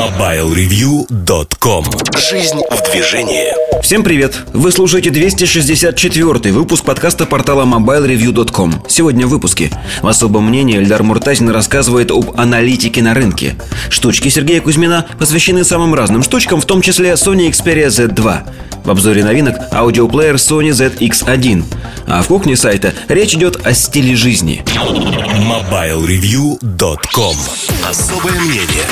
MobileReview.com Жизнь в движении. Всем привет! Вы слушаете 264 выпуск подкаста портала MobileReview.com Сегодня в выпуске. В особом мнении Эльдар Муртазин рассказывает об аналитике на рынке. Штучки Сергея Кузьмина посвящены самым разным штучкам, в том числе Sony Xperia Z2 В обзоре новинок аудиоплеер Sony ZX1 А в кухне сайта речь идет о стиле жизни. MobileReview.com Особое мнение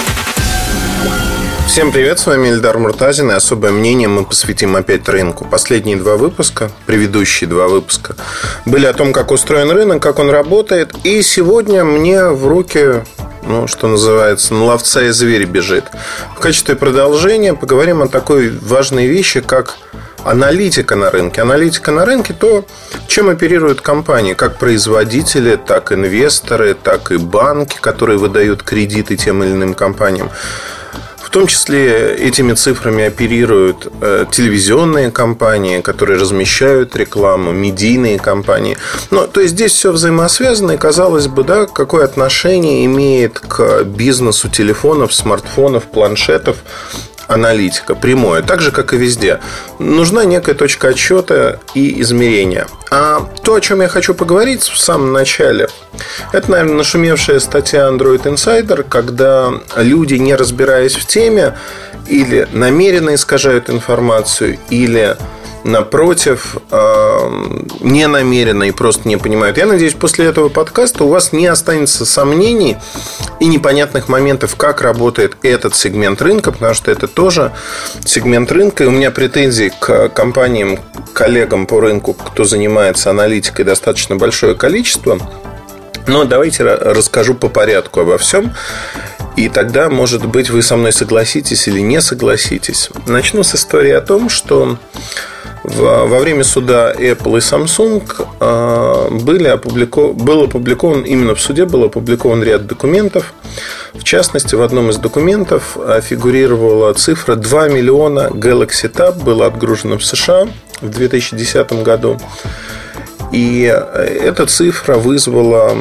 Всем привет, с вами Эльдар Муртазин и особое мнение мы посвятим опять рынку. Последние два выпуска, предыдущие два выпуска, были о том, как устроен рынок, как он работает. И сегодня мне в руки ну, что называется, на ловца и зверь бежит. В качестве продолжения поговорим о такой важной вещи, как аналитика на рынке. Аналитика на рынке то, чем оперируют компании, как производители, так инвесторы, так и банки, которые выдают кредиты тем или иным компаниям. В том числе этими цифрами оперируют э, телевизионные компании, которые размещают рекламу, медийные компании. Ну, то есть здесь все взаимосвязано, и казалось бы, да, какое отношение имеет к бизнесу телефонов, смартфонов, планшетов аналитика, прямое, так же, как и везде. Нужна некая точка отсчета и измерения. А то, о чем я хочу поговорить в самом начале, это, наверное, нашумевшая статья Android Insider, когда люди, не разбираясь в теме, или намеренно искажают информацию, или напротив, не намеренно и просто не понимают. Я надеюсь, после этого подкаста у вас не останется сомнений и непонятных моментов, как работает этот сегмент рынка, потому что это тоже сегмент рынка. И у меня претензий к компаниям, коллегам по рынку, кто занимается аналитикой, достаточно большое количество. Но давайте расскажу по порядку обо всем. И тогда, может быть, вы со мной согласитесь или не согласитесь. Начну с истории о том, что во время суда Apple и Samsung а, были опубликован, был опубликован, именно в суде был опубликован ряд документов. В частности, в одном из документов а, фигурировала цифра 2 миллиона Galaxy Tab было отгружено в США в 2010 году. И э, эта цифра вызвала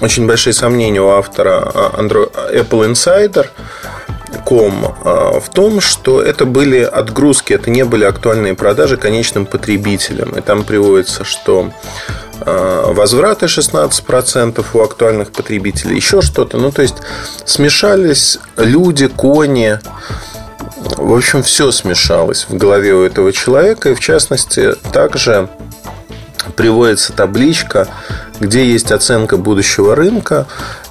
очень большие сомнения у автора а, Apple Insider – а, в том, что это были отгрузки, это не были актуальные продажи конечным потребителям. И там приводится, что а, возвраты 16% у актуальных потребителей, еще что-то. Ну, то есть смешались люди, кони. В общем, все смешалось в голове у этого человека. И в частности, также приводится табличка, где есть оценка будущего рынка.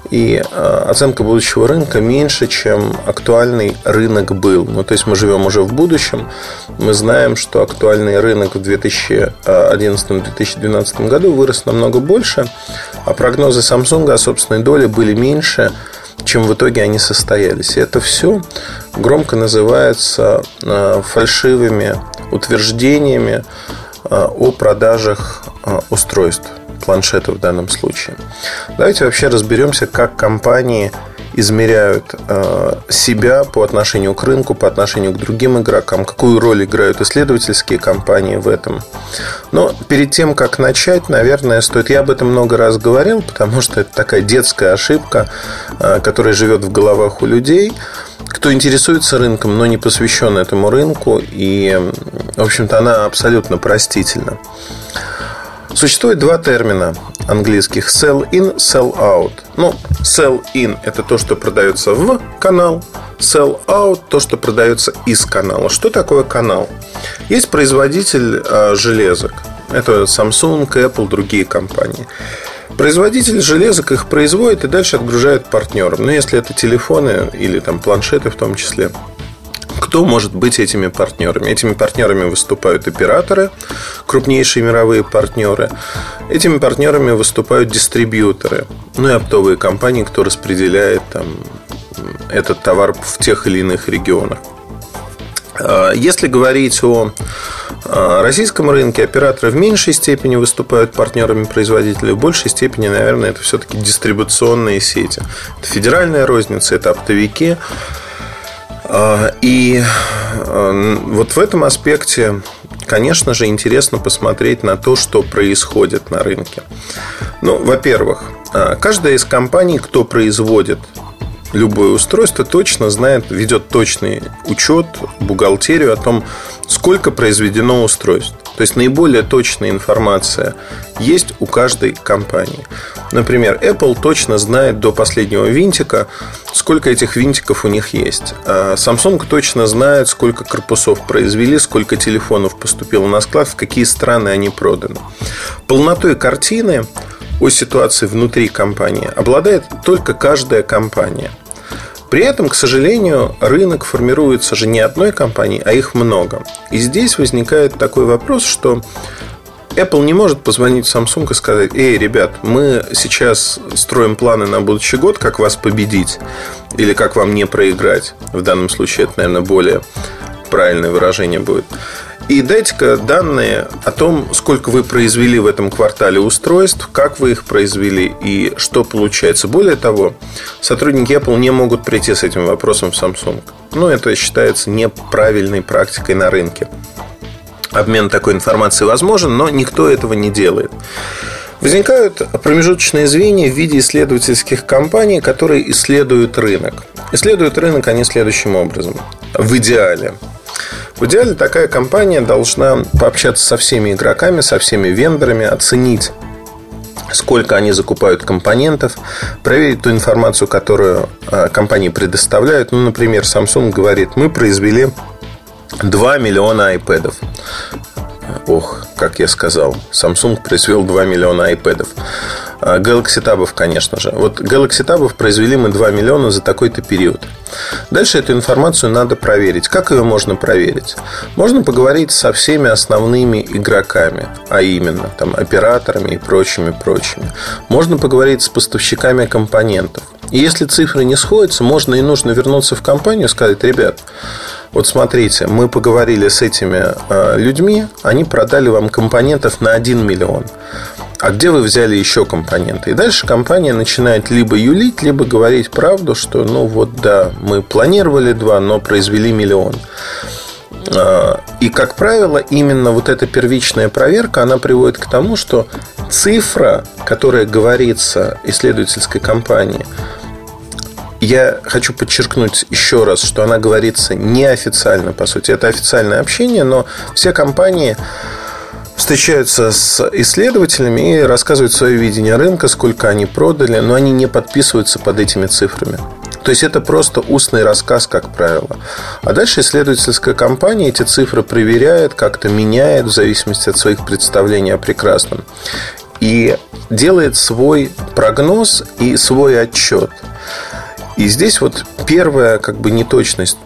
И э, оценка будущего рынка меньше, чем актуальный рынок был. Ну, то есть мы живем уже в будущем. Мы знаем, что актуальный рынок в 2011-2012 году вырос намного больше, а прогнозы Samsung о собственной доле были меньше, чем в итоге они состоялись. И это все громко называется э, фальшивыми утверждениями э, о продажах устройств планшета в данном случае. Давайте вообще разберемся, как компании измеряют э, себя по отношению к рынку, по отношению к другим игрокам, какую роль играют исследовательские компании в этом. Но перед тем, как начать, наверное, стоит... Я об этом много раз говорил, потому что это такая детская ошибка, э, которая живет в головах у людей, кто интересуется рынком, но не посвящен этому рынку, и, в общем-то, она абсолютно простительна. Существует два термина английских sell in, sell out. Ну, sell in – это то, что продается в канал, sell out – то, что продается из канала. Что такое канал? Есть производитель э, железок. Это Samsung, Apple, другие компании. Производитель железок их производит и дальше отгружает партнерам. Но если это телефоны или там планшеты в том числе – кто может быть этими партнерами? Этими партнерами выступают операторы, крупнейшие мировые партнеры. Этими партнерами выступают дистрибьюторы, ну и оптовые компании, кто распределяет там, этот товар в тех или иных регионах. А, если говорить о а, российском рынке, операторы в меньшей степени выступают партнерами производителей, в большей степени, наверное, это все-таки дистрибуционные сети. Это федеральная розница, это оптовики, и а, вот в этом аспекте, конечно же, интересно посмотреть на то, что происходит на рынке. Ну, во-первых, а, каждая из компаний, кто производит любое устройство точно знает, ведет точный учет, бухгалтерию о том, сколько произведено устройств. То есть наиболее точная информация есть у каждой компании. Например, Apple точно знает до последнего винтика, сколько этих винтиков у них есть. А Samsung точно знает, сколько корпусов произвели, сколько телефонов поступило на склад, в какие страны они проданы. Полнотой картины о ситуации внутри компании обладает только каждая компания. При этом, к сожалению, рынок формируется же не одной компанией, а их много. И здесь возникает такой вопрос, что Apple не может позвонить Samsung и сказать, эй, ребят, мы сейчас строим планы на будущий год, как вас победить или как вам не проиграть. В данном случае это, наверное, более правильное выражение будет. И дайте-ка данные о том, сколько вы произвели в этом квартале устройств, как вы их произвели и что получается. Более того, сотрудники Apple не могут прийти с этим вопросом в Samsung. Ну, это считается неправильной практикой на рынке. Обмен такой информацией возможен, но никто этого не делает. Возникают промежуточные звенья в виде исследовательских компаний, которые исследуют рынок. Исследуют рынок они следующим образом. В идеале в идеале такая компания должна пообщаться со всеми игроками, со всеми вендорами, оценить сколько они закупают компонентов, проверить ту информацию, которую а, компании предоставляют. Ну, например, Samsung говорит, мы произвели 2 миллиона iPad. Ох, как я сказал, Samsung произвел 2 миллиона iPad. А, Galaxy Tab, конечно же. Вот Galaxy Tab произвели мы 2 миллиона за такой-то период. Дальше эту информацию надо проверить. Как ее можно проверить? Можно поговорить со всеми основными игроками, а именно там, операторами и прочими, прочими. Можно поговорить с поставщиками компонентов. И если цифры не сходятся, можно и нужно вернуться в компанию и сказать, ребят, вот смотрите, мы поговорили с этими э, людьми, они продали вам компонентов на 1 миллион а где вы взяли еще компоненты? И дальше компания начинает либо юлить, либо говорить правду, что, ну вот да, мы планировали два, но произвели миллион. А, и, как правило, именно вот эта первичная проверка, она приводит к тому, что цифра, которая говорится исследовательской компании, я хочу подчеркнуть еще раз, что она говорится неофициально, по сути. Это официальное общение, но все компании встречаются с исследователями и рассказывают свое видение рынка, сколько они продали, но они не подписываются под этими цифрами. То есть это просто устный рассказ, как правило. А дальше исследовательская компания эти цифры проверяет, как-то меняет в зависимости от своих представлений о прекрасном. И делает свой прогноз и свой отчет. И здесь вот первая как бы неточность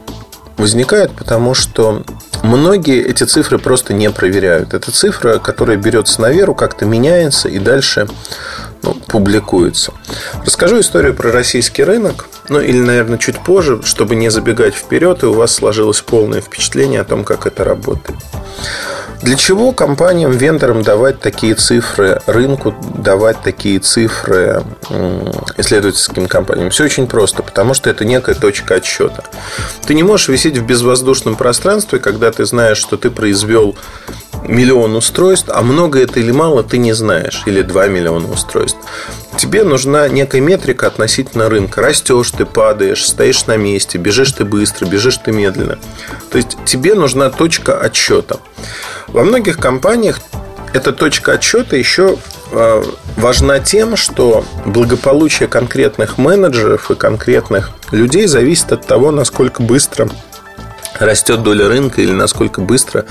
возникает, потому что многие эти цифры просто не проверяют. Это цифра, которая берется на веру, как-то меняется и дальше ну, публикуется. Расскажу историю про российский рынок, ну или, наверное, чуть позже, чтобы не забегать вперед, и у вас сложилось полное впечатление о том, как это работает. Для чего компаниям, вендорам давать такие цифры, рынку давать такие цифры исследовательским компаниям? Все очень просто, потому что это некая точка отсчета. Ты не можешь висеть в безвоздушном пространстве, когда ты знаешь, что ты произвел миллион устройств, а много это или мало ты не знаешь, или 2 миллиона устройств. Тебе нужна некая метрика относительно рынка. Растешь ты, падаешь, стоишь на месте, бежишь ты быстро, бежишь ты медленно. То есть тебе нужна точка отсчета. Во многих компаниях эта точка отсчета еще а, важна тем, что благополучие конкретных менеджеров и конкретных людей зависит от того, насколько быстро растет доля рынка или насколько быстро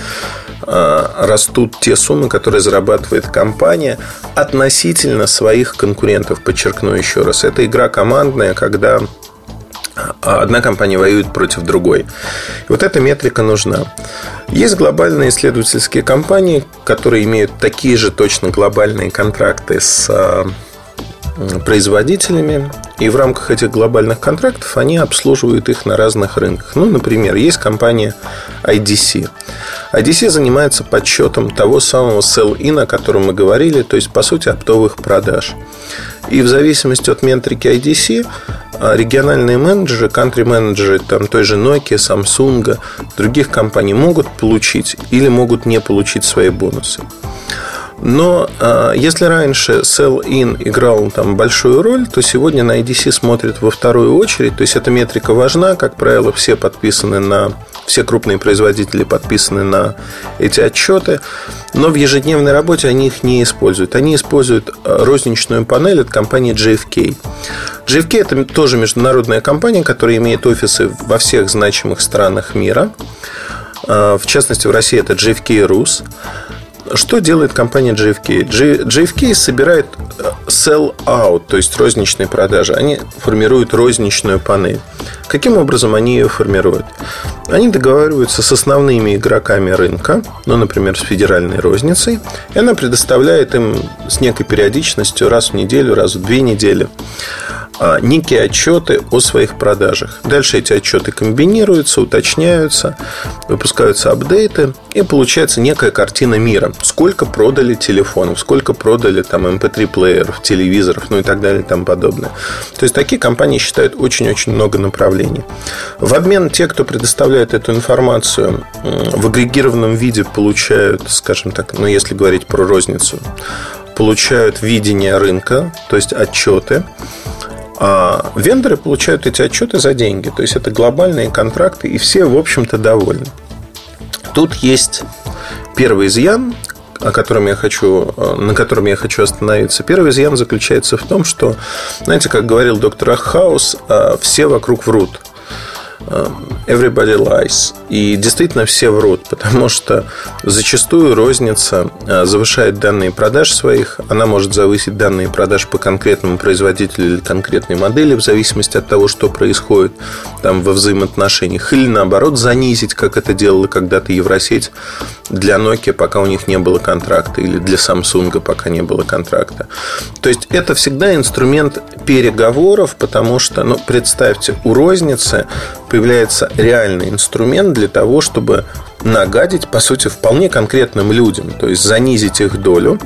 э, растут те суммы, которые зарабатывает компания относительно своих конкурентов. Подчеркну еще раз, это игра командная, когда одна компания воюет против другой. И вот эта метрика нужна. Есть глобальные исследовательские компании, которые имеют такие же точно глобальные контракты с производителями, и в рамках этих глобальных контрактов они обслуживают их на разных рынках. Ну, например, есть компания IDC. IDC занимается подсчетом того самого sell-in, о котором мы говорили, то есть, по сути, оптовых продаж. И в зависимости от метрики IDC а, региональные менеджеры, кантри-менеджеры там, той же Nokia, Samsung, других компаний могут получить или могут не получить свои бонусы. Но э, если раньше sell-in играл там большую роль, то сегодня на IDC смотрят во вторую очередь. То есть эта метрика важна. Как правило, все подписаны на все крупные производители подписаны на эти отчеты, но в ежедневной работе они их не используют. Они используют розничную панель от компании JFK. JFK это тоже международная компания, которая имеет офисы во всех значимых странах мира. В частности, в России это JFK Rus. Что делает компания JFK? JFK собирает э, sell-out, то есть розничные продажи. Они формируют розничную панель. Каким образом они ее формируют? Они договариваются с основными игроками рынка, ну, например, с федеральной розницей, и она предоставляет им с некой периодичностью раз в неделю, раз в две недели а, некие отчеты о своих продажах. Дальше эти отчеты комбинируются, уточняются, выпускаются апдейты, и получается некая картина мира. Сколько продали телефонов, сколько продали там MP3-плееров, эм телевизоров, ну и так далее и тому подобное. То есть такие компании считают очень-очень много направлений. В обмен те, кто предоставляет эту информацию в агрегированном виде, получают, скажем так, ну если говорить про розницу, получают видение рынка, то есть отчеты, а вендоры получают эти отчеты за деньги. То есть это глобальные контракты, и все, в общем-то, довольны. Тут есть первый изъян, о котором я хочу, на котором я хочу остановиться. Первый изъян заключается в том, что, знаете, как говорил доктор Ахаус, а, все вокруг врут. Эм, everybody lies. И действительно все врут, потому что зачастую розница э, завышает данные продаж своих, она может завысить данные продаж по конкретному производителю или конкретной модели в зависимости от того, что происходит там во взаимоотношениях, или наоборот занизить, как это делала когда-то Евросеть для Nokia, пока у них не было контракта, или для Samsung, пока не было контракта. То есть это всегда инструмент переговоров, потому что, ну, представьте, у розницы появляется реальный инструмент для того, чтобы нагадить, по сути, вполне конкретным людям, то есть занизить их долю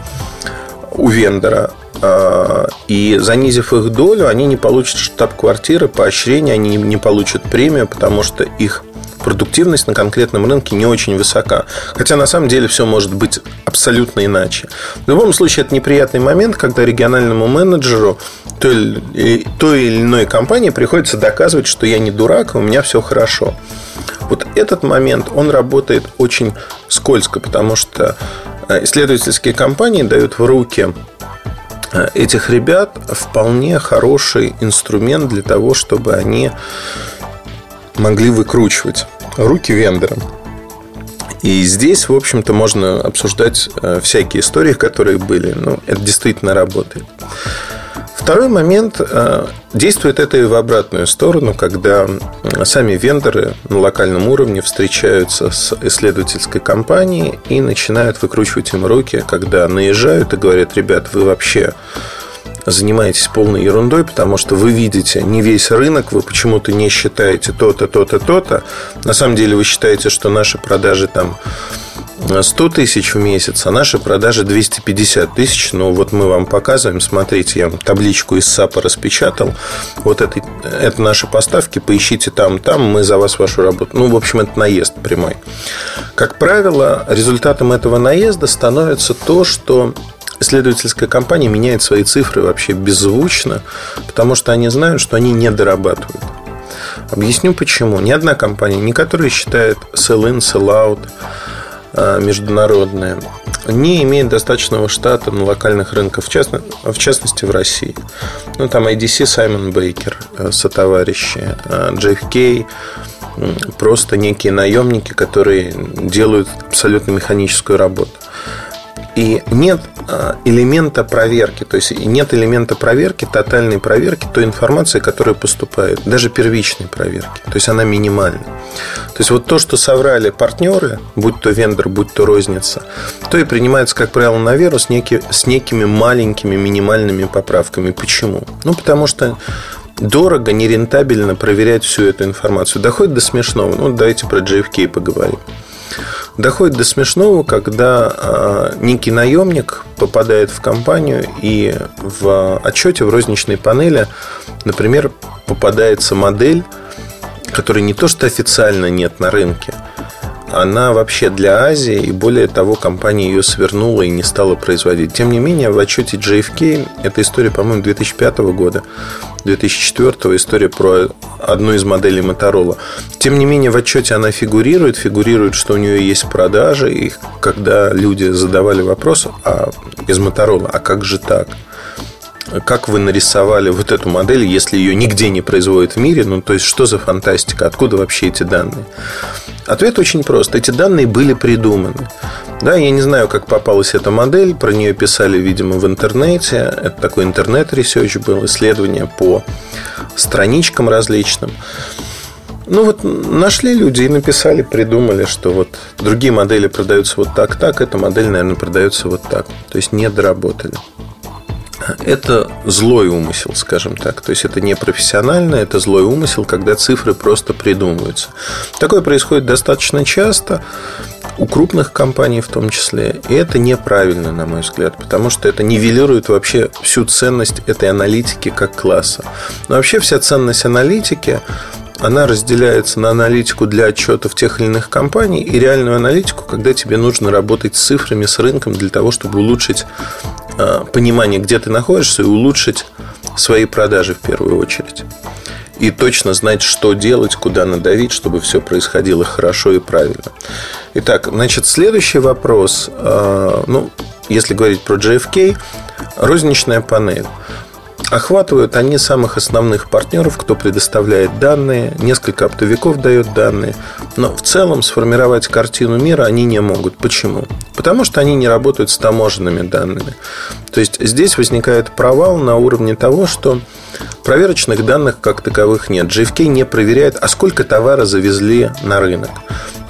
у вендора, а, и занизив их долю, они не получат штаб-квартиры, поощрения, они не получат премию, потому что их продуктивность на конкретном рынке не очень высока. Хотя на самом деле все может быть абсолютно иначе. В любом случае, это неприятный момент, когда региональному менеджеру той, той или иной компании приходится доказывать, что я не дурак, и у меня все хорошо. Вот этот момент, он работает очень скользко, потому что э, исследовательские компании дают в руки э, этих ребят вполне хороший инструмент для того, чтобы они могли выкручивать руки вендорам. И здесь, в общем-то, можно обсуждать э, всякие истории, которые были. Ну, это действительно работает. Второй момент. Э, действует это и в обратную сторону, когда сами вендоры на локальном уровне встречаются с исследовательской компанией и начинают выкручивать им руки, когда наезжают и говорят, ребят, вы вообще занимаетесь полной ерундой, потому что вы видите не весь рынок, вы почему-то не считаете то-то, то-то, то-то. На самом деле вы считаете, что наши продажи там 100 тысяч в месяц, а наши продажи 250 тысяч. Ну, вот мы вам показываем, смотрите, я табличку из САПа распечатал. Вот это, это наши поставки, поищите там, там, мы за вас вашу работу. Ну, в общем, это наезд прямой. Как правило, результатом этого наезда становится то, что исследовательская компания меняет свои цифры вообще беззвучно, потому что они знают, что они не дорабатывают. Объясню почему. Ни одна компания, не которая считает sell-in, sell-out а, международная, не имеет достаточного штата на локальных рынках, в, частно, в частности в России. Ну, там IDC, Саймон Бейкер, э, сотоварищи, э, JFK, просто некие наемники, которые делают абсолютно механическую работу. И нет а, элемента проверки, то есть нет элемента проверки, тотальной проверки той информации, которая поступает, даже первичной проверки. То есть она минимальна. То есть вот то, что соврали партнеры, будь то вендор, будь то розница, то и принимается, как правило, на веру с, неки, с некими маленькими минимальными поправками. Почему? Ну, потому что дорого, нерентабельно проверять всю эту информацию. Доходит до смешного. Ну, давайте про JFK поговорим доходит до смешного, когда а, некий наемник попадает в компанию и в отчете в розничной панели, например, попадается модель, которой не то что официально нет на рынке, она вообще для Азии, и более того, компания ее свернула и не стала производить. Тем не менее, в отчете JFK, эта история, по-моему, 2005 года, 2004 история про одну из моделей Motorola. Тем не менее, в отчете она фигурирует, фигурирует, что у нее есть продажи, и когда люди задавали вопрос а, из Motorola, а как же так? Как вы нарисовали вот эту модель, если ее нигде не производят в мире? Ну, то есть, что за фантастика? Откуда вообще эти данные? Ответ очень прост. Эти данные были придуманы. Да, я не знаю, как попалась эта модель. Про нее писали, видимо, в интернете. Это такой интернет- research был, исследование по страничкам различным. Ну вот нашли люди и написали, придумали, что вот другие модели продаются вот так, так, эта модель, наверное, продается вот так. То есть не доработали это злой умысел, скажем так. То есть это не профессионально, это злой умысел, когда цифры просто придумываются. Такое происходит достаточно часто у крупных компаний в том числе. И это неправильно, на мой взгляд, потому что это нивелирует вообще всю ценность этой аналитики как класса. Но вообще вся ценность аналитики она разделяется на аналитику для отчетов тех или иных компаний и реальную аналитику, когда тебе нужно работать с цифрами, с рынком для того, чтобы улучшить понимание, где ты находишься, и улучшить свои продажи в первую очередь. И точно знать, что делать, куда надавить, чтобы все происходило хорошо и правильно. Итак, значит, следующий вопрос. Э, ну, если говорить про JFK, розничная панель. Охватывают они самых основных партнеров, кто предоставляет данные, несколько оптовиков дает данные, но в целом сформировать картину мира они не могут. Почему? Потому что они не работают с таможенными данными. То есть здесь возникает провал на уровне того, что проверочных данных как таковых нет. JFK не проверяет, а сколько товара завезли на рынок.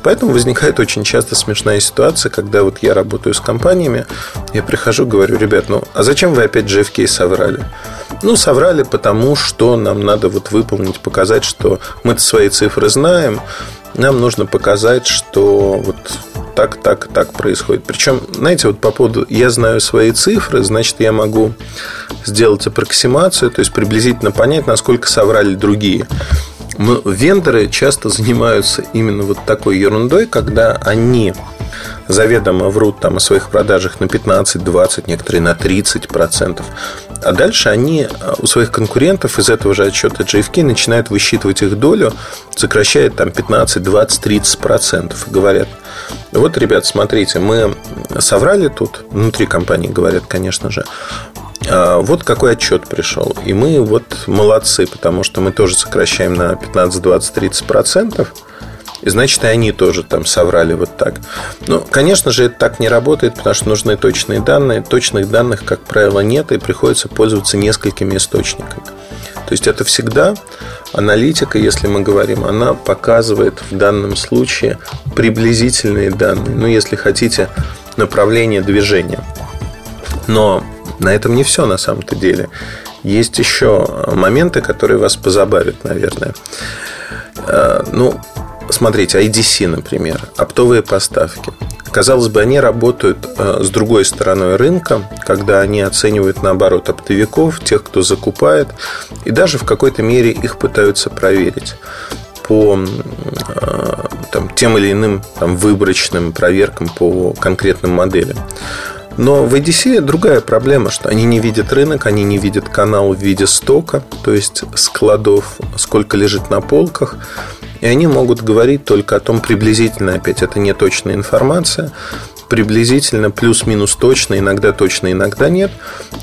Поэтому возникает очень часто смешная ситуация, когда вот я работаю с компаниями, я прихожу, говорю, ребят, ну а зачем вы опять JFK соврали? Ну, соврали, потому что нам надо вот выполнить, показать, что мы свои цифры знаем, нам нужно показать, что вот так, так, так происходит. Причем, знаете, вот по поводу «я знаю свои цифры», значит, я могу сделать аппроксимацию, то есть приблизительно понять, насколько соврали другие. Вендоры часто занимаются именно вот такой ерундой, когда они заведомо врут там о своих продажах на 15, 20, некоторые на 30 процентов. А дальше они э, у своих конкурентов из этого же отчета JFK начинают высчитывать их долю, сокращают там 15, 20, 30 процентов. И говорят, вот, ребят, смотрите, мы соврали тут, внутри компании говорят, конечно же, а вот какой отчет пришел. И мы вот молодцы, потому что мы тоже сокращаем на 15, 20, 30 процентов. И значит, и они тоже там соврали вот так. Но, конечно же, это так не работает, потому что нужны точные данные. Точных данных, как правило, нет, и приходится пользоваться несколькими источниками. То есть это всегда аналитика, если мы говорим, она показывает в данном случае приблизительные данные. Ну, если хотите, направление движения. Но на этом не все на самом-то деле. Есть еще моменты, которые вас позабавят, наверное. Э, ну, Смотрите, IDC, например, оптовые поставки. Казалось бы, они работают э, с другой стороной рынка, когда они оценивают, наоборот, оптовиков, тех, кто закупает, и даже в какой-то мере их пытаются проверить по э, там, тем или иным там, выборочным проверкам по конкретным моделям. Но в ADC другая проблема, что они не видят рынок, они не видят канал в виде стока, то есть складов, сколько лежит на полках. И они могут говорить только о том приблизительно, опять это не точная информация, приблизительно плюс-минус точно, иногда точно, иногда нет,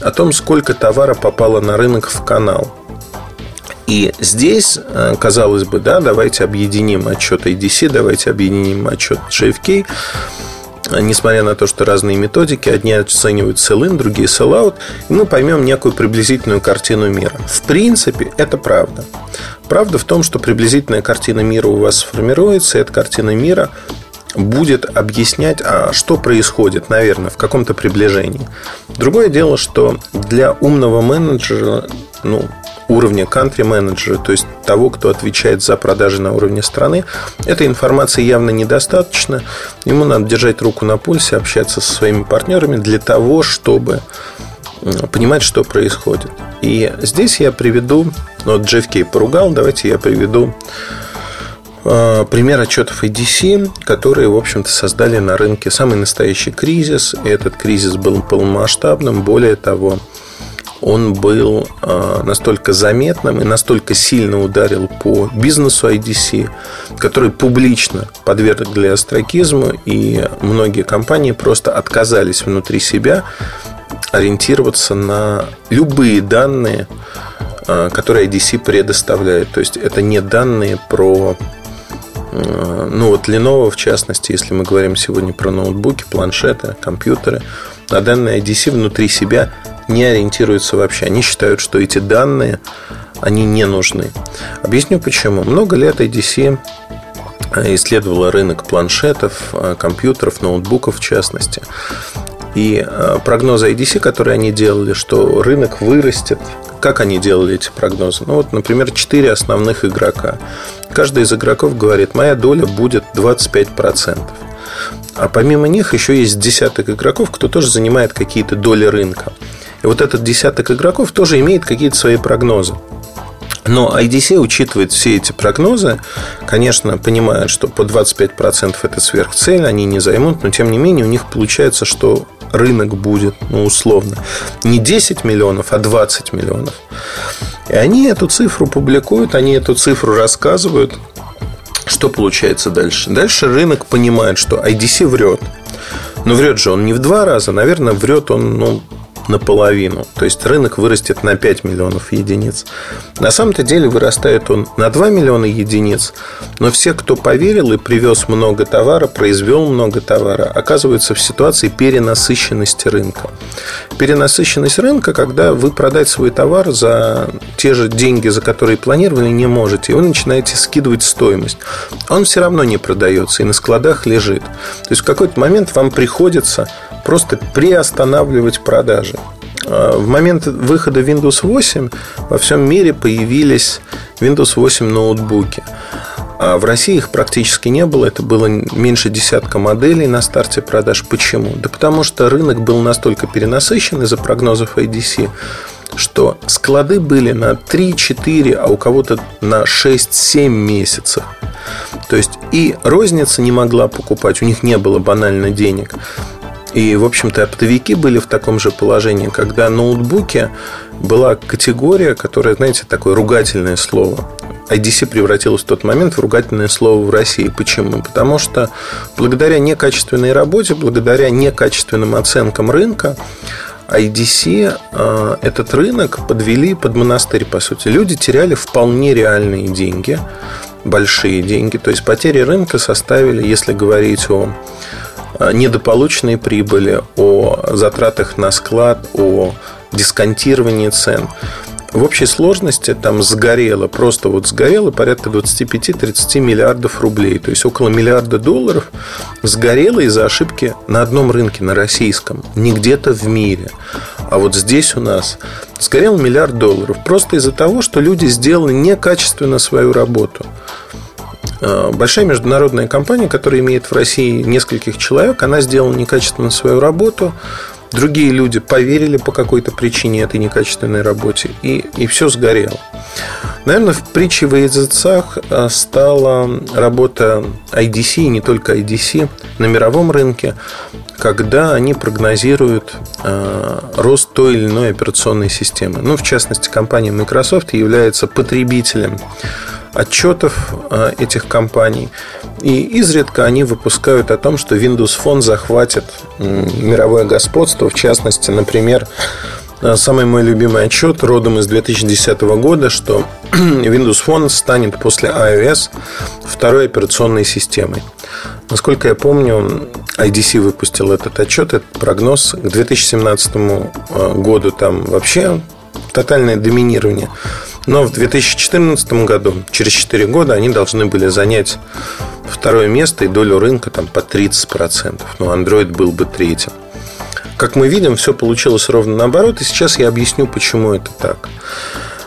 о том, сколько товара попало на рынок в канал. И здесь, э, казалось бы, да, давайте объединим отчет ADC, давайте объединим отчет JFK, несмотря на то, что разные методики, одни оценивают sell-in, другие sell-out, и мы поймем некую приблизительную картину мира. В принципе, это правда. Правда в том, что приблизительная картина мира у вас сформируется, и эта картина мира будет объяснять, а что происходит, наверное, в каком-то приближении. Другое дело, что для умного менеджера, ну, уровня country-менеджера, то есть того, кто отвечает за продажи на уровне страны, этой информации явно недостаточно. Ему надо держать руку на пульсе, общаться со своими партнерами для того, чтобы понимать, что происходит. И здесь я приведу, ну, вот Кей поругал, давайте я приведу Э, пример отчетов ADC, которые, в общем-то, создали на рынке самый настоящий кризис. И этот кризис был полномасштабным. Более того, он был э, настолько заметным и настолько сильно ударил по бизнесу IDC, который публично подвергли астракизму, и многие компании просто отказались внутри себя ориентироваться на любые данные, э, которые IDC предоставляет. То есть это не данные про ну вот Lenovo в частности, если мы говорим сегодня про ноутбуки, планшеты, компьютеры, на данные IDC внутри себя не ориентируются вообще. Они считают, что эти данные, они не нужны. Объясню почему. Много лет IDC исследовала рынок планшетов, компьютеров, ноутбуков в частности. И э, прогнозы IDC, которые они делали, что рынок вырастет. Как они делали эти прогнозы? Ну вот, например, четыре основных игрока. Каждый из игроков говорит, моя доля будет 25%. А помимо них еще есть десяток игроков, кто тоже занимает какие-то доли рынка. И вот этот десяток игроков тоже имеет какие-то свои прогнозы. Но IDC учитывает все эти прогнозы, конечно, понимает, что по 25% это сверхцель, они не займут, но тем не менее у них получается, что рынок будет, ну, условно, не 10 миллионов, а 20 миллионов. И они эту цифру публикуют, они эту цифру рассказывают. Что получается дальше? Дальше рынок понимает, что IDC врет. Но врет же он не в два раза, наверное, врет он ну, наполовину. То есть рынок вырастет на 5 миллионов единиц. На самом-то деле вырастает он на 2 миллиона единиц, но все, кто поверил и привез много товара, произвел много товара, оказываются в ситуации перенасыщенности рынка. Перенасыщенность рынка, когда вы продать свой товар за те же деньги, за которые планировали, не можете, и вы начинаете скидывать стоимость. Он все равно не продается и на складах лежит. То есть в какой-то момент вам приходится просто приостанавливать продажи. А, в момент выхода Windows 8 во всем мире появились Windows 8 ноутбуки. А в России их практически не было. Это было меньше десятка моделей на старте продаж. Почему? Да потому что рынок был настолько перенасыщен из-за прогнозов IDC, что склады были на 3-4, а у кого-то на 6-7 месяцев. То есть и розница не могла покупать, у них не было банально денег. И, в общем-то, оптовики были в таком же положении, когда ноутбуки была категория, которая, знаете, такое ругательное слово. IDC превратилось в тот момент в ругательное слово в России. Почему? Потому что благодаря некачественной работе, благодаря некачественным оценкам рынка, IDC э, этот рынок подвели под монастырь, по сути. Люди теряли вполне реальные деньги, большие деньги. То есть потери рынка составили, если говорить о недополученной прибыли, о затратах на склад, о дисконтировании цен. В общей сложности там сгорело, просто вот сгорело порядка 25-30 миллиардов рублей. То есть около миллиарда долларов сгорело из-за ошибки на одном рынке, на российском, не где-то в мире. А вот здесь у нас сгорел миллиард долларов просто из-за того, что люди сделали некачественно свою работу. Э, большая международная компания, которая имеет в России нескольких человек, она сделала некачественно свою работу, другие люди поверили по какой-то причине этой некачественной работе, и, и все сгорело. Наверное, в притче во языцах э, стала работа IDC, и не только IDC, на мировом рынке, когда они прогнозируют э, рост той или иной операционной системы. Ну, в частности, компания Microsoft является потребителем отчетов э, этих компаний. И изредка они выпускают о том, что Windows Phone захватит мировое господство. В частности, например, э, самый мой любимый отчет родом из 2010 года, что Windows Phone станет после iOS второй операционной системой. Насколько я помню, IDC выпустил этот отчет, этот прогноз. К 2017 э, году там вообще тотальное доминирование но в 2014 году, через 4 года, они должны были занять второе место и долю рынка там, по 30%. Но Android был бы третьим. Как мы видим, все получилось ровно наоборот. И сейчас я объясню, почему это так.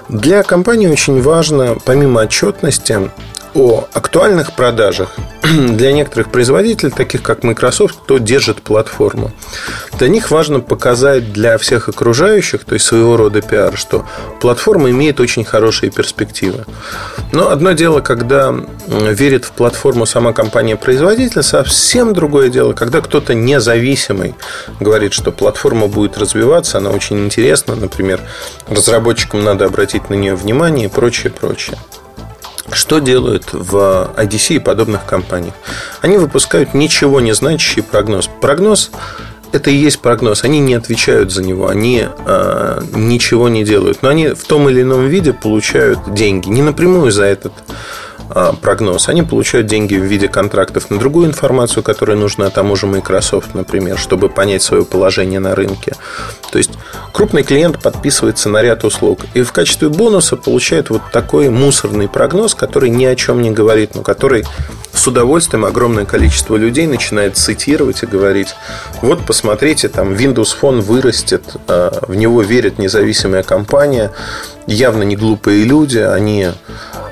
Для компании очень важно, помимо отчетности, о актуальных продажах для некоторых производителей, таких как Microsoft, кто держит платформу. Для них важно показать для всех окружающих, то есть своего рода пиар, что платформа имеет очень хорошие перспективы. Но одно дело, когда верит в платформу сама компания-производитель, совсем другое дело, когда кто-то независимый говорит, что платформа будет развиваться, она очень интересна, например, разработчикам надо обратить на нее внимание и прочее, прочее. Что делают в IDC и подобных компаниях? Они выпускают ничего не значащий прогноз. Прогноз это и есть прогноз. Они не отвечают за него, они э, ничего не делают. Но они в том или ином виде получают деньги. Не напрямую за этот прогноз, они получают деньги в виде контрактов на другую информацию, которая нужна тому же Microsoft, например, чтобы понять свое положение на рынке. То есть крупный клиент подписывается на ряд услуг и в качестве бонуса получает вот такой мусорный прогноз, который ни о чем не говорит, но который с удовольствием огромное количество людей начинает цитировать и говорить, вот посмотрите, там Windows Phone вырастет, а, в него верит независимая компания, явно не глупые люди, они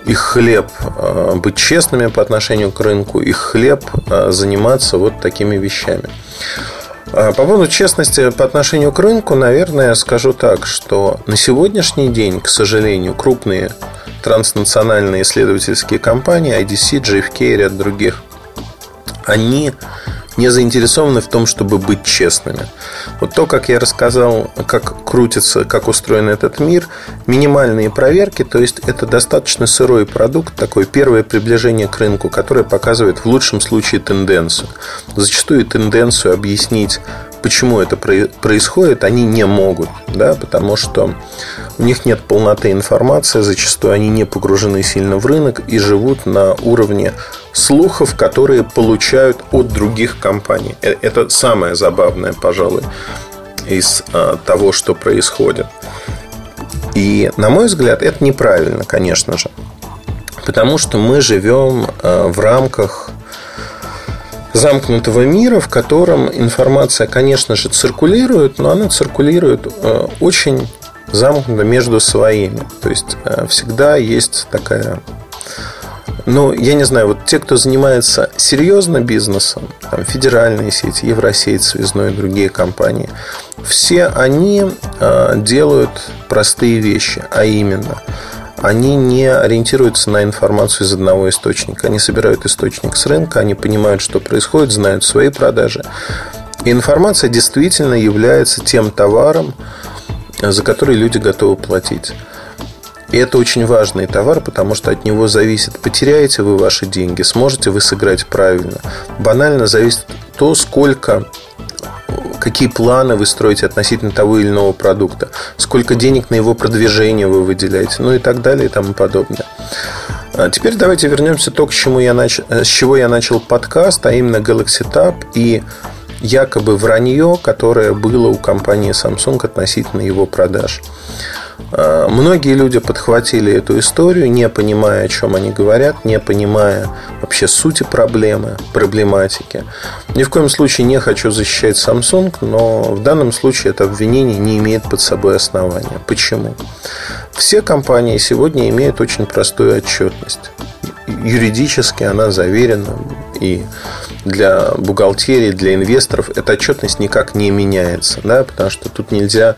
их хлеб э, быть честными по отношению к рынку, их хлеб э, заниматься вот такими вещами. А по поводу честности по отношению к рынку, наверное, скажу так, что на сегодняшний день, к сожалению, крупные транснациональные исследовательские компании, IDC, JFK и ряд других, они не заинтересованы в том, чтобы быть честными. Вот то, как я рассказал, как крутится, как устроен этот мир, минимальные проверки, то есть это достаточно сырой продукт, такое первое приближение к рынку, которое показывает в лучшем случае тенденцию. Зачастую тенденцию объяснить почему это происходит, они не могут, да, потому что у них нет полноты информации, зачастую они не погружены сильно в рынок и живут на уровне слухов, которые получают от других компаний. Э, это самое забавное, пожалуй, из а, того, что происходит. И, на мой взгляд, это неправильно, конечно же. Потому что мы живем а, в рамках замкнутого мира, в котором информация, конечно же, циркулирует, но она циркулирует э, очень замкнуто между своими. То есть э, всегда есть такая ну, я не знаю, вот те, кто занимается серьезно бизнесом, там, федеральные сети, Евросеть, Связной и другие компании, все они э, делают простые вещи, а именно – они не ориентируются на информацию из одного источника. Они собирают источник с рынка, они понимают, что происходит, знают свои продажи. И информация действительно является тем товаром, за который люди готовы платить. И это очень важный товар, потому что от него зависит, потеряете вы ваши деньги, сможете вы сыграть правильно. Банально зависит то, сколько какие планы вы строите относительно того или иного продукта, сколько денег на его продвижение вы выделяете, ну и так далее и тому подобное. А теперь давайте вернемся то, к чему я нач... Э, с чего я начал подкаст, а именно Galaxy Tab и якобы вранье, которое было у компании Samsung относительно его продаж. А, многие люди подхватили эту историю, не понимая, о чем они говорят, не понимая вообще сути проблемы, проблематики. Ни в коем случае не хочу защищать Samsung, но в данном случае это обвинение не имеет под собой основания. Почему? Все компании сегодня имеют очень простую отчетность. Юридически она заверена, и для бухгалтерии, для инвесторов эта отчетность никак не меняется, да, потому что тут нельзя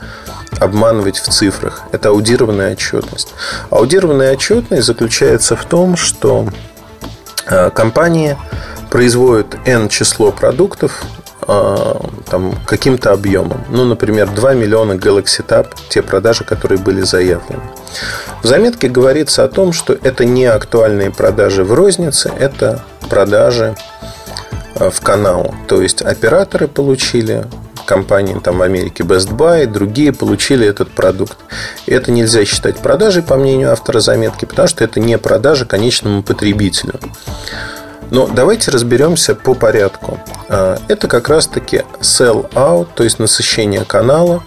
обманывать в цифрах. Это аудированная отчетность. Аудированная отчетность заключается в том, что э, компания производит N число продуктов э, там, каким-то объемом. Ну, например, 2 миллиона Galaxy Tab, те продажи, которые были заявлены. В заметке говорится о том, что это не актуальные продажи в рознице, это продажи в канал. То есть операторы получили компании там, в Америке Best Buy, другие получили этот продукт. Это нельзя считать продажей, по мнению автора заметки, потому что это не продажа конечному потребителю. Но давайте разберемся по порядку. А, это как раз-таки sell out, то есть насыщение канала.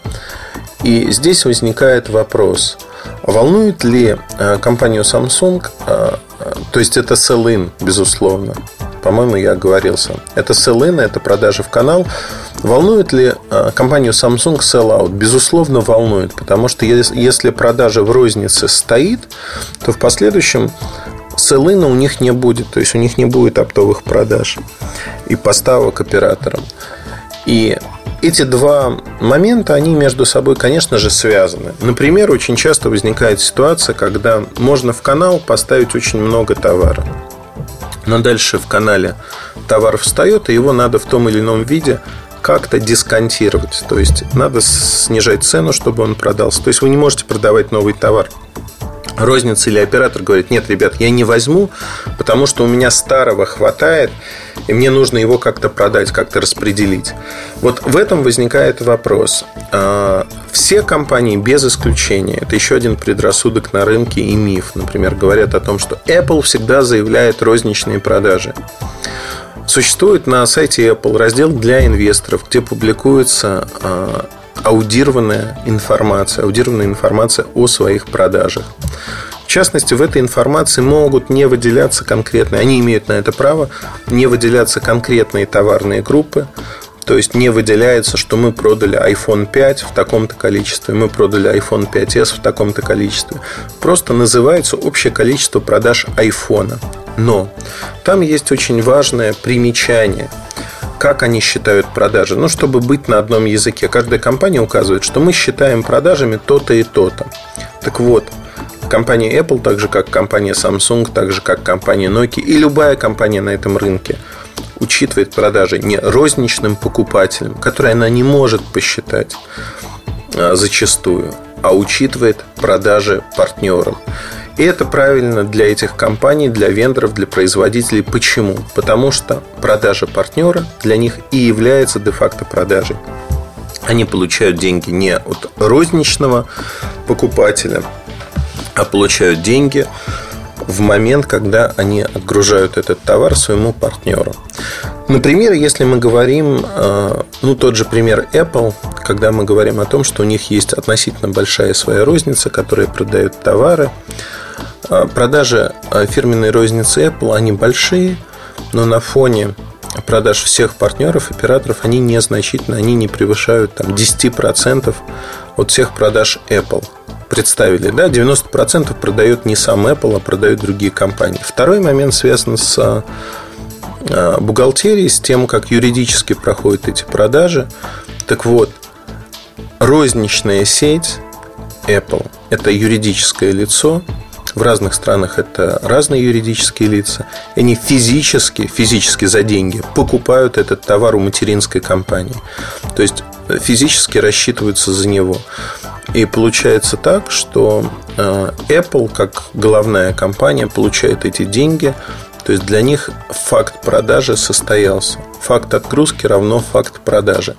И здесь возникает вопрос, волнует ли а, компанию Samsung, то есть это sell-in, безусловно, по-моему, я оговорился. Это sell-in, это продажи в канал. Волнует ли а, компанию Samsung sell-out? Безусловно, волнует, потому что если продажа в рознице стоит, то в последующем селына у них не будет, то есть у них не будет оптовых продаж и поставок операторам. И эти два момента, они между собой, конечно же, связаны. Например, очень часто возникает ситуация, когда можно в канал поставить очень много товара. Но дальше в канале товар встает, и его надо в том или ином виде как-то дисконтировать. То есть надо снижать цену, чтобы он продался. То есть вы не можете продавать новый товар розница или оператор говорит, нет, ребят, я не возьму, потому что у меня старого хватает, и мне нужно его как-то продать, как-то распределить. Вот в этом возникает вопрос. А, все компании, без исключения, это еще один предрассудок на рынке и миф, например, говорят о том, что Apple всегда заявляет розничные продажи. Существует на сайте Apple раздел для инвесторов, где публикуется а, аудированная информация, аудированная информация о своих продажах. В частности, в этой информации могут не выделяться конкретные, они имеют на это право, не выделяться конкретные товарные группы, то есть не выделяется, что мы продали iPhone 5 в таком-то количестве, мы продали iPhone 5s в таком-то количестве. Просто называется общее количество продаж iPhone. Но там есть очень важное примечание – как они считают продажи. Ну, чтобы быть на одном языке. Каждая компания указывает, что мы считаем продажами то-то и то-то. Так вот, компания Apple, так же как компания Samsung, так же как компания Nokia и любая компания на этом рынке учитывает продажи не розничным покупателям, которые она не может посчитать а, зачастую, а учитывает продажи партнерам. И это правильно для этих компаний, для вендоров, для производителей. Почему? Потому что продажа партнера для них и является де-факто продажей. Они получают деньги не от розничного покупателя, а получают деньги в момент, когда они отгружают этот товар своему партнеру. Например, если мы говорим, э, ну, тот же пример Apple, когда мы говорим о том, что у них есть относительно большая своя розница, которая продает товары, а, продажи а, фирменной розницы Apple, они большие, но на фоне продаж всех партнеров, операторов, они незначительны, они не превышают там, 10% от всех продаж Apple. Представили, да, 90% продает не сам Apple, а продают другие компании. Второй момент связан с а, бухгалтерией, с тем, как юридически проходят эти продажи. Так вот, розничная сеть Apple – это юридическое лицо, в разных странах это разные юридические лица. Они физически, физически за деньги покупают этот товар у материнской компании. То есть физически рассчитываются за него. И получается так, что э, Apple, как главная компания, получает эти деньги то есть для них факт продажи состоялся. Факт отгрузки равно факт продажи.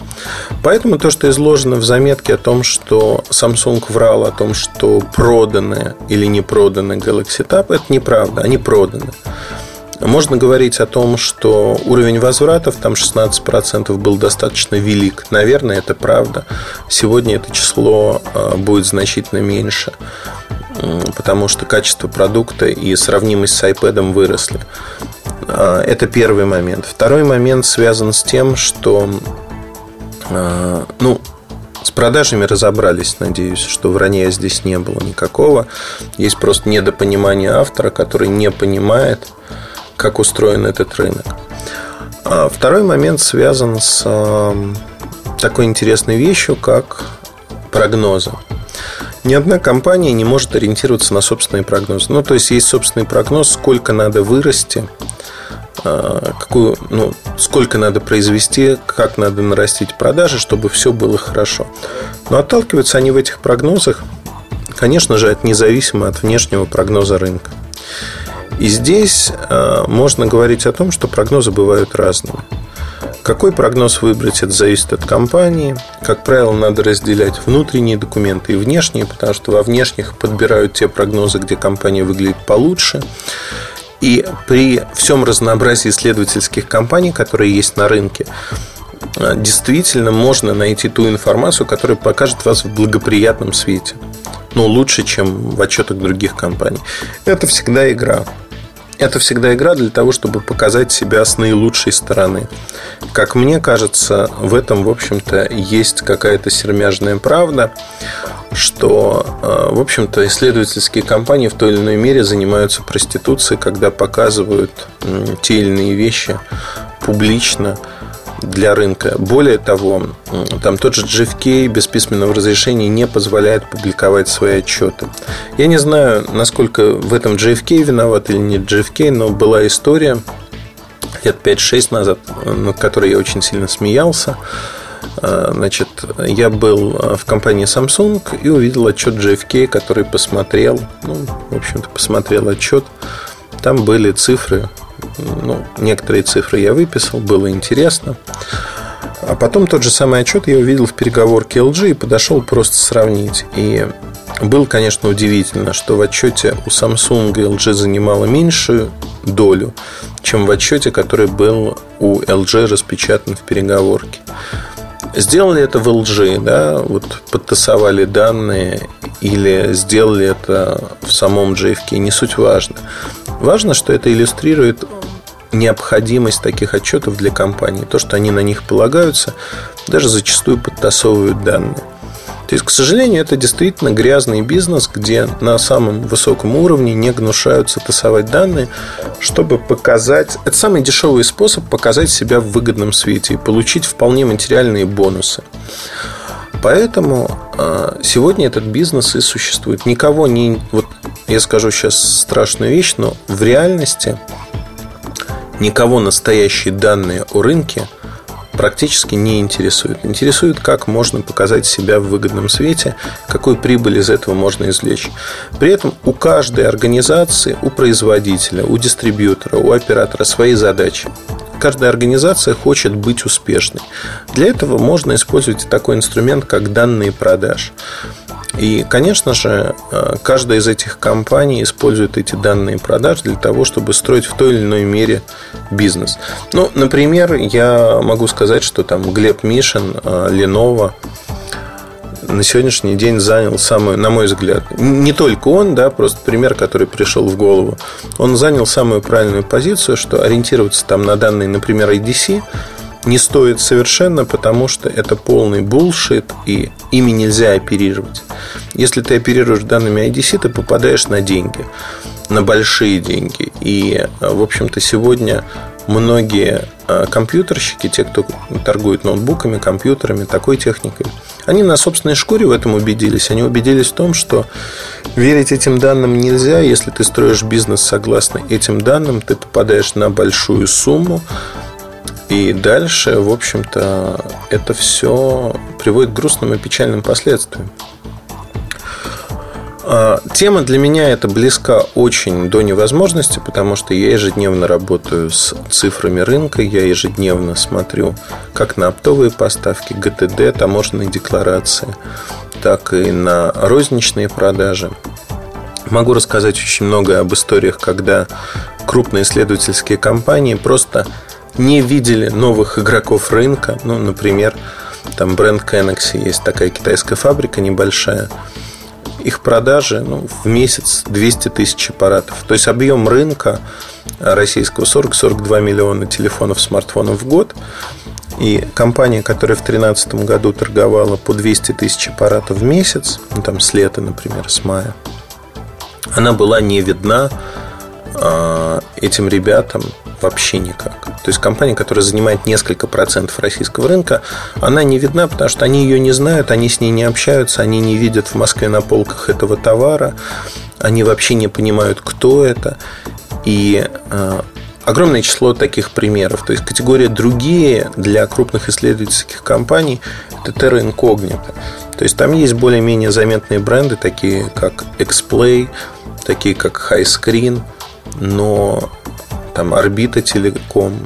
Поэтому то, что изложено в заметке о том, что Samsung врал о том, что проданы или не проданы Galaxy Tab, это неправда, они проданы. Можно говорить о том, что уровень возвратов, там 16% был достаточно велик. Наверное, это правда. Сегодня это число а, будет значительно меньше потому что качество продукта и сравнимость с iPad выросли. А, это первый момент. Второй момент связан с тем, что а, ну, с продажами разобрались, надеюсь, что вранья здесь не было никакого. Есть просто недопонимание автора, который не понимает, как устроен этот рынок. А второй момент связан с такой интересной вещью, как прогнозы ни одна компания не может ориентироваться на собственные прогнозы. Ну, то есть есть собственный прогноз, сколько надо вырасти, а, какую, ну, сколько надо произвести, как надо нарастить продажи, чтобы все было хорошо. Но отталкиваются они в этих прогнозах, конечно же, от независимо от внешнего прогноза рынка. И здесь а, можно говорить о том, что прогнозы бывают разными. Какой прогноз выбрать, это зависит от компании. Как правило, надо разделять внутренние документы и внешние, потому что во внешних подбирают те прогнозы, где компания выглядит получше. И при всем разнообразии исследовательских компаний, которые есть на рынке, действительно можно найти ту информацию, которая покажет вас в благоприятном свете. Но лучше, чем в отчетах других компаний. Это всегда игра. Это всегда игра для того, чтобы показать себя с наилучшей стороны. Как мне кажется, в этом, в общем-то, есть какая-то сермяжная правда, что, э, в общем-то, исследовательские компании в той или иной мере занимаются проституцией, когда показывают те или иные вещи публично, для рынка. Более того, там тот же GFK без письменного разрешения не позволяет публиковать свои отчеты. Я не знаю, насколько в этом GFK виноват или не GFK, но была история лет 5-6 назад, над которой я очень сильно смеялся. А, значит, я был в компании Samsung и увидел отчет GFK, который посмотрел, ну, в общем-то, посмотрел отчет. Там были цифры ну, некоторые цифры я выписал, было интересно. А потом тот же самый отчет я увидел в переговорке LG и подошел просто сравнить. И было, конечно, удивительно, что в отчете у Samsung LG занимала меньшую долю, чем в отчете, который был у LG распечатан в переговорке. Сделали это в LG, да, вот подтасовали данные или сделали это в самом JFK, не суть важно. Важно, что это иллюстрирует необходимость таких отчетов для компании. То, что они на них полагаются, даже зачастую подтасовывают данные. То есть, к сожалению, это действительно грязный бизнес, где на самом высоком уровне не гнушаются тасовать данные, чтобы показать... Это самый дешевый способ показать себя в выгодном свете и получить вполне материальные бонусы. Поэтому а, сегодня этот бизнес и существует. Никого не... Вот я скажу сейчас страшную вещь, но в реальности никого настоящие данные о рынке практически не интересуют. Интересует, как можно показать себя в выгодном свете, какую прибыль из этого можно извлечь. При этом у каждой организации, у производителя, у дистрибьютора, у оператора свои задачи. Каждая организация хочет быть успешной. Для этого можно использовать такой инструмент, как данные продаж. И, конечно же, э, каждая из этих компаний использует эти данные продаж для того, чтобы строить в той или иной мере бизнес. Ну, например, я могу сказать, что там Глеб Мишин, э, Lenovo, на сегодняшний день занял самую, на мой взгляд, не только он, да, просто пример, который пришел в голову, он занял самую правильную позицию, что ориентироваться там на данные, например, IDC, не стоит совершенно, потому что это полный булшит, и ими нельзя оперировать. Если ты оперируешь данными IDC, ты попадаешь на деньги, на большие деньги. И, в общем-то, сегодня многие а, компьютерщики, те, кто торгует ноутбуками, компьютерами, такой техникой, они на собственной шкуре в этом убедились. Они убедились в том, что верить этим данным нельзя. Если ты строишь бизнес согласно этим данным, ты попадаешь на большую сумму, и дальше, в общем-то, это все приводит к грустным и печальным последствиям. А, тема для меня это близка очень до невозможности, потому что я ежедневно работаю с цифрами рынка, я ежедневно смотрю как на оптовые поставки, ГТД, таможенные декларации, так и на розничные продажи. Могу рассказать очень много об историях, когда крупные исследовательские компании просто не видели новых игроков рынка. Ну, например, там бренд Kenexy есть такая китайская фабрика небольшая. Их продажи ну, в месяц 200 тысяч аппаратов. То есть объем рынка российского 40-42 миллиона телефонов, смартфонов в год. И компания, которая в 2013 году торговала по 200 тысяч аппаратов в месяц, ну, там с лета, например, с мая, она была не видна этим ребятам вообще никак. То есть компания, которая занимает несколько процентов российского рынка, она не видна, потому что они ее не знают, они с ней не общаются, они не видят в Москве на полках этого товара, они вообще не понимают, кто это. И э, огромное число таких примеров. То есть категория другие для крупных исследовательских компаний это Terra Incognita. То есть там есть более-менее заметные бренды, такие как Xplay, такие как High Screen, но там Орбита Телеком,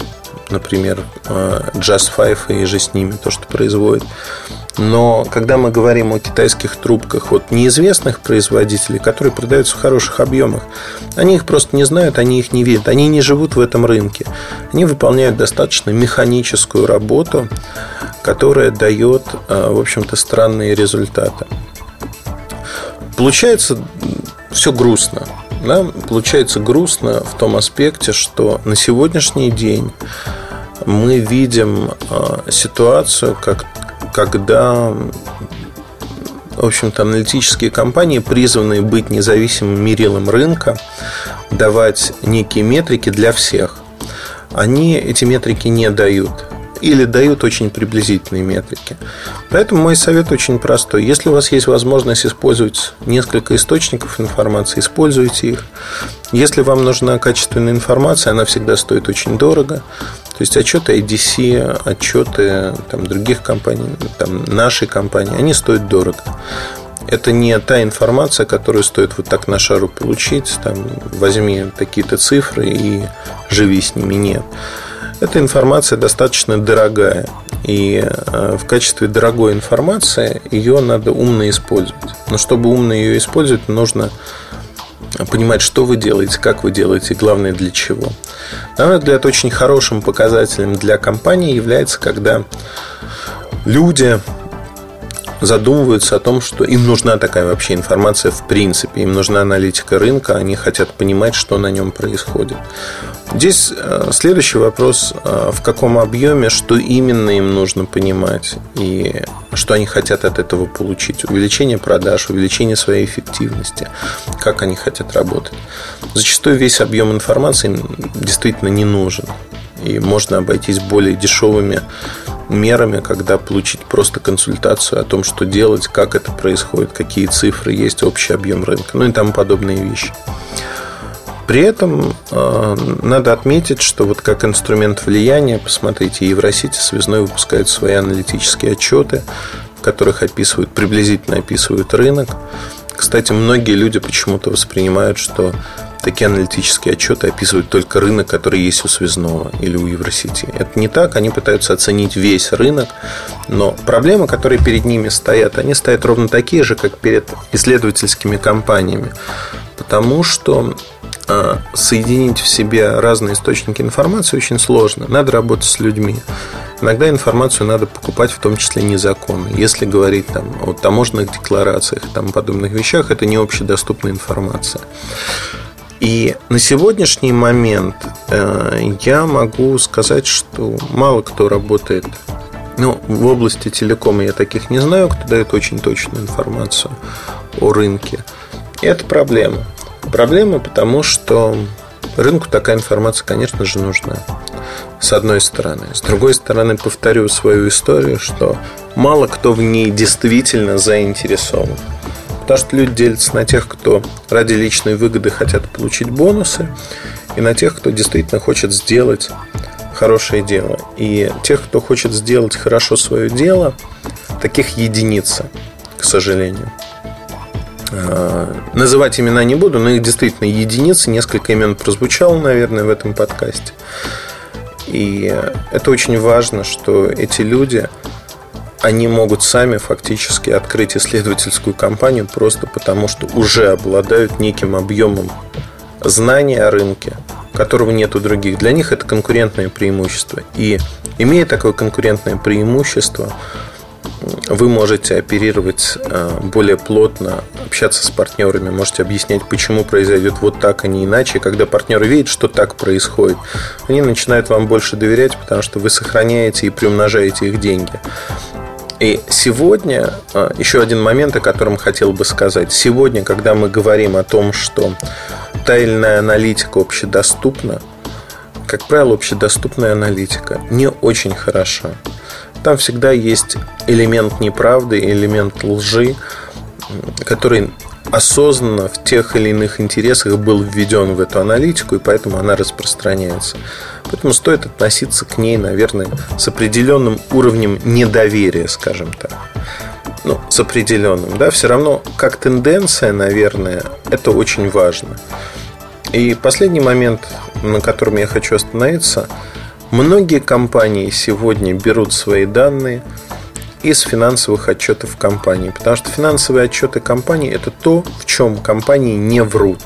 например, э, Just Five и же с ними, то, что производит. Но когда мы говорим о китайских трубках от неизвестных производителей, которые продаются в хороших объемах, они их просто не знают, они их не видят, они не живут в этом рынке. Они выполняют достаточно механическую работу, которая дает, э, в общем-то, странные результаты. Получается все грустно. Да? Получается грустно в том аспекте, что на сегодняшний день мы видим э, ситуацию, как, когда в общем-то, аналитические компании, призванные быть независимым мерилом рынка, давать некие метрики для всех. Они эти метрики не дают или дают очень приблизительные метрики. Поэтому мой совет очень простой. Если у вас есть возможность использовать несколько источников информации, используйте их. Если вам нужна качественная информация, она всегда стоит очень дорого. То есть отчеты IDC, отчеты там, других компаний, там, нашей компании, они стоят дорого. Это не та информация, которую стоит вот так на шару получить, там, возьми такие-то цифры и живи с ними. Нет. Эта информация достаточно дорогая. И э, в качестве дорогой информации ее надо умно использовать. Но чтобы умно ее использовать, нужно понимать, что вы делаете, как вы делаете, и главное для чего. На мой взгляд, очень хорошим показателем для компании является, когда люди задумываются о том, что им нужна такая вообще информация в принципе, им нужна аналитика рынка, они хотят понимать, что на нем происходит. Здесь э, следующий вопрос, э, в каком объеме, что именно им нужно понимать и что они хотят от этого получить. Увеличение продаж, увеличение своей эффективности, как они хотят работать. Зачастую весь объем информации им действительно не нужен. И можно обойтись более дешевыми мерами, когда получить просто консультацию о том, что делать, как это происходит, какие цифры есть, общий объем рынка, ну и тому подобные вещи. При этом э, надо отметить, что вот как инструмент влияния, посмотрите, Евросити связной выпускает свои аналитические отчеты, в которых описывают, приблизительно описывают рынок. Кстати, многие люди почему-то воспринимают, что такие аналитические отчеты описывают только рынок, который есть у связного или у Евросети. Это не так, они пытаются оценить весь рынок, но проблемы, которые перед ними стоят, они стоят ровно такие же, как перед исследовательскими компаниями. Потому что а, соединить в себе разные источники информации очень сложно. Надо работать с людьми. Иногда информацию надо покупать, в том числе незаконно. Если говорить там, о таможенных декларациях и тому подобных вещах, это не общедоступная информация. И на сегодняшний момент э, я могу сказать, что мало кто работает ну, в области телекома я таких не знаю, кто дает очень точную информацию о рынке. И это проблема. Проблема, потому что рынку такая информация, конечно же, нужна. С одной стороны. С другой стороны, повторю свою историю, что мало кто в ней действительно заинтересован. Потому что люди делятся на тех, кто ради личной выгоды хотят получить бонусы, и на тех, кто действительно хочет сделать хорошее дело. И тех, кто хочет сделать хорошо свое дело, таких единица, к сожалению. А, называть имена не буду, но их действительно единицы. Несколько имен прозвучало, наверное, в этом подкасте. И это очень важно, что эти люди они могут сами фактически открыть исследовательскую компанию просто потому, что уже обладают неким объемом знаний о рынке, которого нет у других. Для них это конкурентное преимущество. И имея такое конкурентное преимущество, вы можете оперировать э, более плотно, общаться с партнерами, можете объяснять, почему произойдет вот так, а не иначе. Когда партнеры видят, что так происходит, они начинают вам больше доверять, потому что вы сохраняете и приумножаете их деньги. И сегодня, а, еще один момент, о котором хотел бы сказать. Сегодня, когда мы говорим о том, что та или иная аналитика общедоступна, как правило, общедоступная аналитика не очень хороша. Там всегда есть элемент неправды, элемент лжи, который осознанно в тех или иных интересах был введен в эту аналитику, и поэтому она распространяется. Поэтому стоит относиться к ней, наверное, с определенным уровнем недоверия, скажем так. Ну, с определенным, да, все равно как тенденция, наверное, это очень важно. И последний момент, на котором я хочу остановиться, многие компании сегодня берут свои данные из финансовых отчетов компании, потому что финансовые отчеты компании это то, в чем компании не врут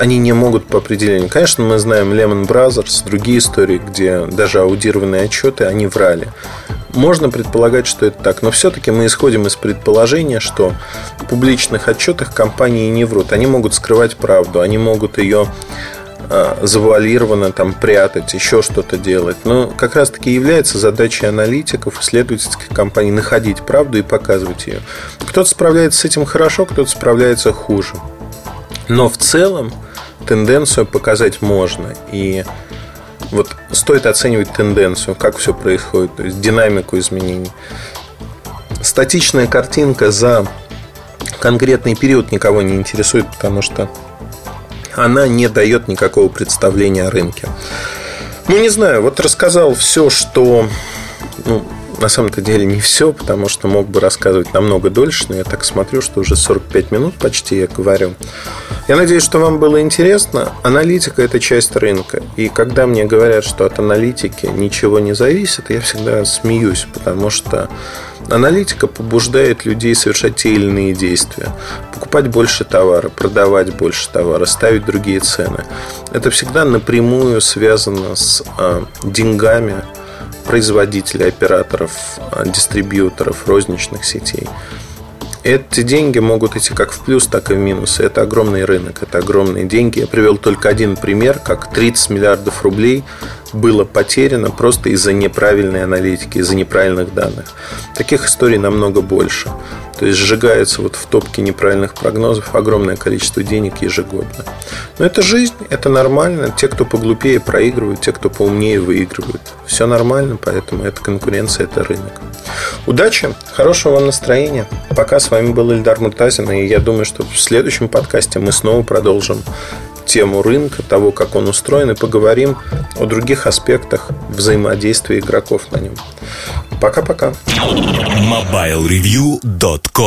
они не могут по определению. Конечно, мы знаем Lehman Brothers, другие истории, где даже аудированные отчеты, они врали. Можно предполагать, что это так, но все-таки мы исходим из предположения, что в публичных отчетах компании не врут. Они могут скрывать правду, они могут ее завуалированно там прятать, еще что-то делать. Но как раз-таки является задачей аналитиков, исследовательских компаний находить правду и показывать ее. Кто-то справляется с этим хорошо, кто-то справляется хуже. Но в целом тенденцию показать можно. И вот стоит оценивать тенденцию, как все происходит, то есть динамику изменений. Статичная картинка за конкретный период никого не интересует, потому что она не дает никакого представления о рынке. Ну, не знаю, вот рассказал все, что ну, на самом-то деле не все, потому что мог бы рассказывать намного дольше, но я так смотрю, что уже 45 минут почти я говорю. Я надеюсь, что вам было интересно. Аналитика – это часть рынка. И когда мне говорят, что от аналитики ничего не зависит, я всегда смеюсь, потому что аналитика побуждает людей совершать те или иные действия. Покупать больше товара, продавать больше товара, ставить другие цены. Это всегда напрямую связано с э, деньгами, производителей, операторов, а, дистрибьюторов, розничных сетей. Эти деньги могут идти как в плюс, так и в минус. Это огромный рынок, это огромные деньги. Я привел только один пример, как 30 миллиардов рублей было потеряно просто из-за неправильной аналитики, из-за неправильных данных. Таких историй намного больше. То есть сжигается вот в топке неправильных прогнозов огромное количество денег ежегодно. Но это жизнь, это нормально. Те, кто поглупее, проигрывают, те, кто поумнее, выигрывают. Все нормально, поэтому это конкуренция, это рынок. Удачи, хорошего вам настроения. Пока с вами был Ильдар Муртазин, и я думаю, что в следующем подкасте мы снова продолжим тему рынка, того, как он устроен, и поговорим о других аспектах взаимодействия игроков на нем. Пока-пока. MobileReview.com